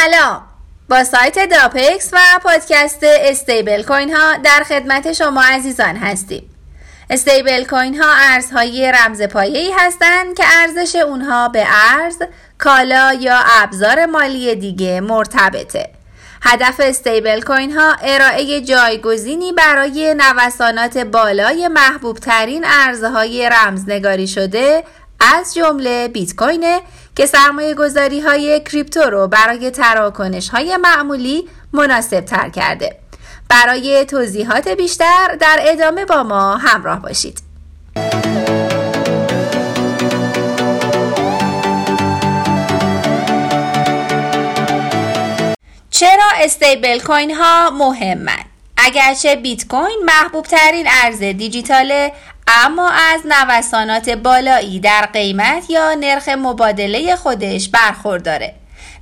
سلام با سایت داپکس و پادکست استیبل کوین ها در خدمت شما عزیزان هستیم استیبل کوین ها ارزهای رمز پایه‌ای هستند که ارزش اونها به ارز، کالا یا ابزار مالی دیگه مرتبطه. هدف استیبل کوین ها ارائه جایگزینی برای نوسانات بالای محبوب ترین ارزهای رمزنگاری شده از جمله بیت کوین که سرمایه گذاری های کریپتو رو برای تراکنش های معمولی مناسب تر کرده. برای توضیحات بیشتر در ادامه با ما همراه باشید. چرا استیبل کوین ها مهمند؟ اگرچه بیت کوین محبوب ترین ارز دیجیتاله اما از نوسانات بالایی در قیمت یا نرخ مبادله خودش برخورداره.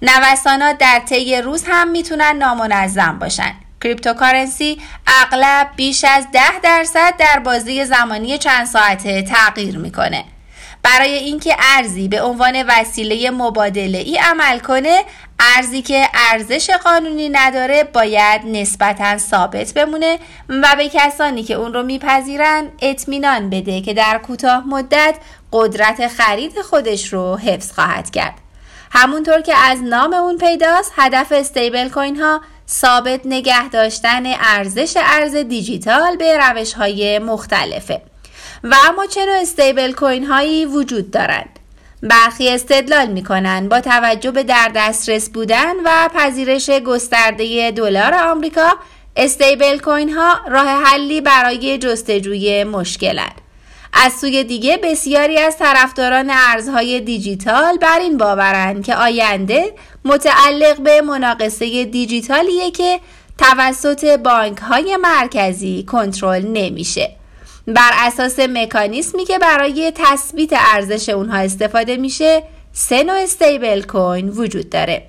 نوسانات در طی روز هم می‌تونن نامنظم باشن. کریپتوکارنسی اغلب بیش از ده درصد در بازی زمانی چند ساعته تغییر می‌کنه. برای اینکه ارزی به عنوان وسیله مبادله ای عمل کنه ارزی که ارزش قانونی نداره باید نسبتا ثابت بمونه و به کسانی که اون رو میپذیرن اطمینان بده که در کوتاه مدت قدرت خرید خودش رو حفظ خواهد کرد. همونطور که از نام اون پیداست هدف استیبل کوین ها ثابت نگه داشتن ارزش ارز دیجیتال به روش های مختلفه. و اما نوع استیبل کوین هایی وجود دارند؟ برخی استدلال می کنند با توجه به در دسترس بودن و پذیرش گسترده دلار آمریکا استیبل کوین ها راه حلی برای جستجوی مشکلند از سوی دیگه بسیاری از طرفداران ارزهای دیجیتال بر این باورند که آینده متعلق به مناقصه دیجیتالیه که توسط بانک های مرکزی کنترل نمیشه. بر اساس مکانیسمی که برای تثبیت ارزش اونها استفاده میشه سه نوع استیبل کوین وجود داره.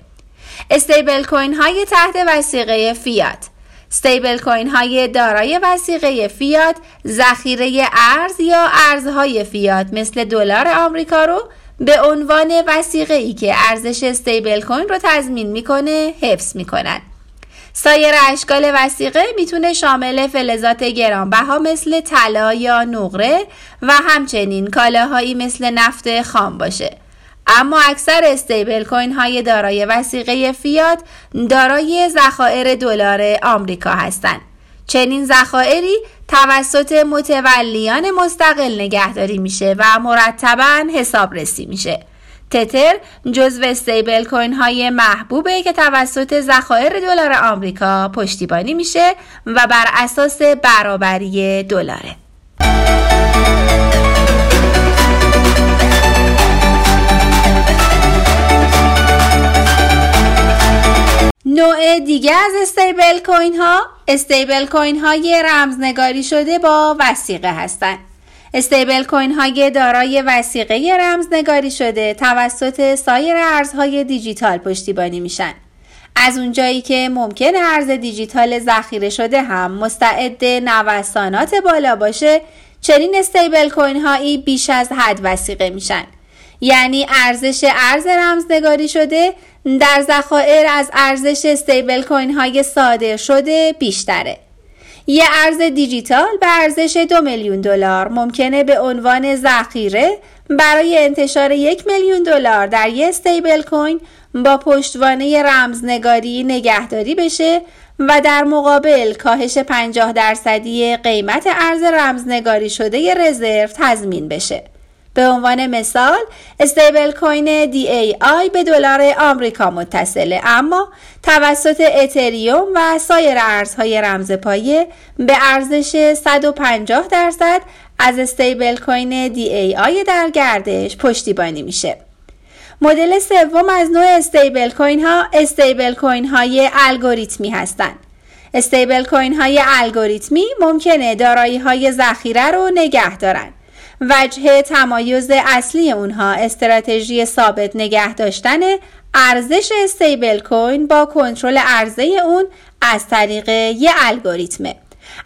استیبل کوین های تحت وسیقه فیات استیبل کوین های دارای وسیقه فیات ذخیره ارز یا ارزهای فیات مثل دلار آمریکا رو به عنوان وسیقه ای که ارزش استیبل کوین رو تضمین می‌کنه حفظ می‌کنند سایر اشکال وسیقه می‌تونه شامل فلزات گرانبها مثل طلا یا نقره و همچنین کالاهایی مثل نفت خام باشه. اما اکثر استیبل کوین های دارای وسیقه فیات دارای ذخایر دلار آمریکا هستند. چنین ذخایری توسط متولیان مستقل نگهداری میشه و مرتبا حسابرسی میشه. تتر جزو استیبل کوین های محبوبه که توسط ذخایر دلار آمریکا پشتیبانی میشه و بر اساس برابری دلاره. نوع دیگه از استیبل کوین ها استیبل کوین های رمزنگاری شده با وسیقه هستند استیبل کوین های دارای وسیقه رمزنگاری شده توسط سایر ارزهای دیجیتال پشتیبانی میشن. از اونجایی که ممکن ارز دیجیتال ذخیره شده هم مستعد نوسانات بالا باشه چنین استیبل کوین هایی بیش از حد وسیقه میشن. یعنی ارزش ارز رمزنگاری شده در ذخایر از ارزش استیبل کوین های صادر شده بیشتره. یه ارز دیجیتال به ارزش دو میلیون دلار ممکنه به عنوان ذخیره برای انتشار یک میلیون دلار در یه استیبل کوین با پشتوانه رمزنگاری نگهداری بشه و در مقابل کاهش 50 درصدی قیمت ارز رمزنگاری شده رزرو تضمین بشه. به عنوان مثال stablecoin A به دلار آمریکا متصله. اما توسط اتریوم و سایر ارزهای رمز پایه به ارزش 150 درصد از stablecoin A در گردش پشتیبانی میشه. مدل سوم از نوع stablecoin ها stablecoin های الگوریتمی هستند. stablecoin های الگوریتمی ممکنه دارایی های ذخیره رو نگه دارند وجه تمایز اصلی اونها استراتژی ثابت نگه داشتن ارزش استیبل کوین با کنترل عرضه اون از طریق یه الگوریتمه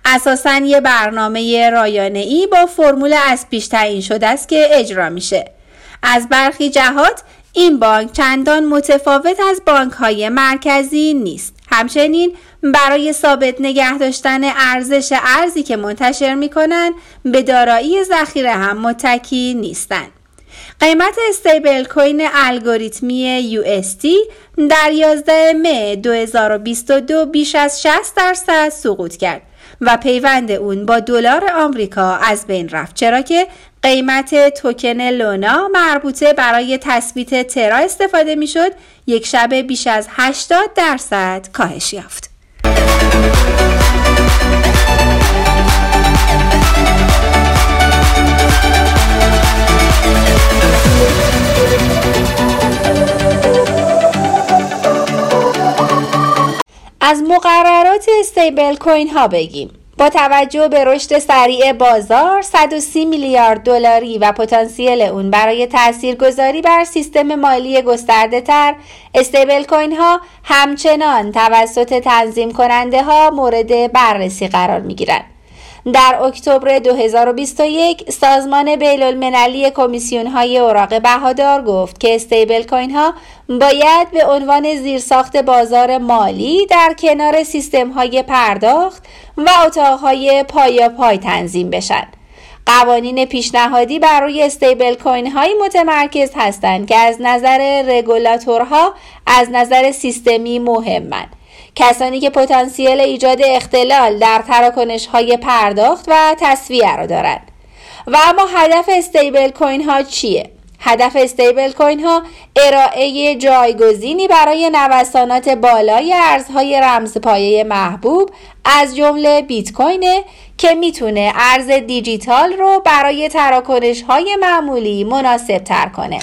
اساسا یه برنامه رایانه ای با فرمول از پیش تعیین شده است که اجرا میشه از برخی جهات این بانک چندان متفاوت از بانک های مرکزی نیست. همچنین برای ثابت نگه داشتن ارزش ارزی که منتشر می کنند به دارایی ذخیره هم متکی نیستند. قیمت استیبل کوین الگوریتمی UST در 11 مه 2022 بیش از 60 درصد سقوط کرد و پیوند اون با دلار آمریکا از بین رفت چرا که قیمت توکن لونا مربوطه برای تثبیت ترا استفاده می‌شد یک شب بیش از 80 درصد کاهش یافت. از مقررات استیبل کوین ها بگیم با توجه به رشد سریع بازار 130 میلیارد دلاری و پتانسیل اون برای تاثیرگذاری بر سیستم مالی گسترده تر استیبل کوین ها همچنان توسط تنظیم کننده ها مورد بررسی قرار می گیرند در اکتبر 2021 سازمان بین المللی کمیسیون های اوراق بهادار گفت که استیبل کوین ها باید به عنوان زیرساخت بازار مالی در کنار سیستم های پرداخت و اتاقهای پایا پای تنظیم بشن. قوانین پیشنهادی برای استیبل کوین های متمرکز هستند که از نظر رگولاتورها از نظر سیستمی مهمند. کسانی که پتانسیل ایجاد اختلال در تراکنش های پرداخت و تصویه را دارند. و اما هدف استیبل کوین ها چیه؟ هدف استیبل کوین ها ارائه جایگزینی برای نوسانات بالای ارزهای رمزپایه محبوب از جمله بیت کوینه که می‌تونه ارز دیجیتال رو برای تراکنش های معمولی مناسب تر کنه.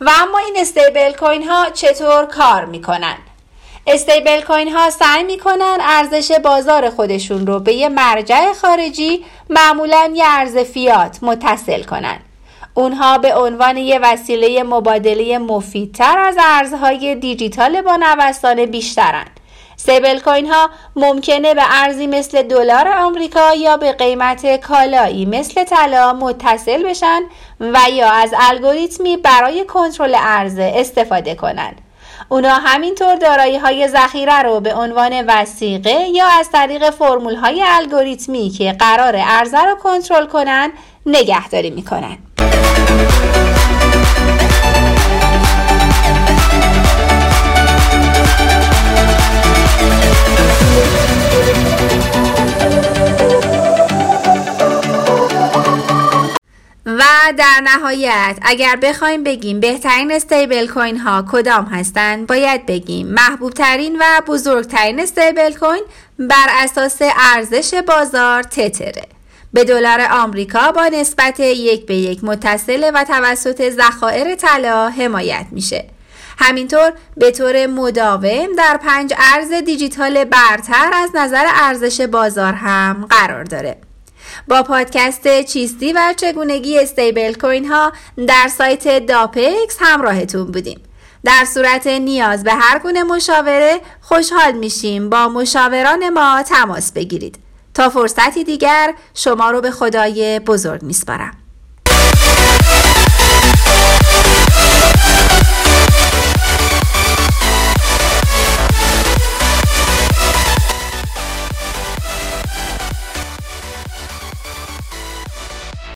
و اما این استیبل کوین ها چطور کار می‌کنن؟ استیبل کوین ها سعی می‌کنن ارزش بازار خودشون رو به یه مرجع خارجی معمولا یه ارز فیات متصل کنن. اونها به عنوان یه وسیله مبادله مفیدتر از ارزهای دیجیتال با نوسان بیشترن. استیبل کوین ها ممکنه به ارزی مثل دلار آمریکا یا به قیمت کالایی مثل طلا متصل بشن و یا از الگوریتمی برای کنترل ارزه استفاده کنند اونا همینطور دارایی های ذخیره رو به عنوان وسیقه یا از طریق فرمول های الگوریتمی که قرار ارزه رو کنترل کنن نگهداری می‌کنن. و در نهایت اگر بخوایم بگیم بهترین استیبل کوین ها کدام هستند باید بگیم محبوب ترین و بزرگترین استیبل کوین بر اساس ارزش بازار تتره. به دلار آمریکا با نسبت یک به یک متصله و توسط ذخایر طلا حمایت میشه. همینطور به طور مداوم در پنج ارز دیجیتال برتر از نظر ارزش بازار هم قرار داره. با پادکست چیستی و چگونگی استیبل کوین ها در سایت داپکس همراهتون بودیم. در صورت نیاز به هر گونه مشاوره خوشحال میشیم با مشاوران ما تماس بگیرید. تا فرصتی دیگر شما رو به خدای بزرگ میسپارم.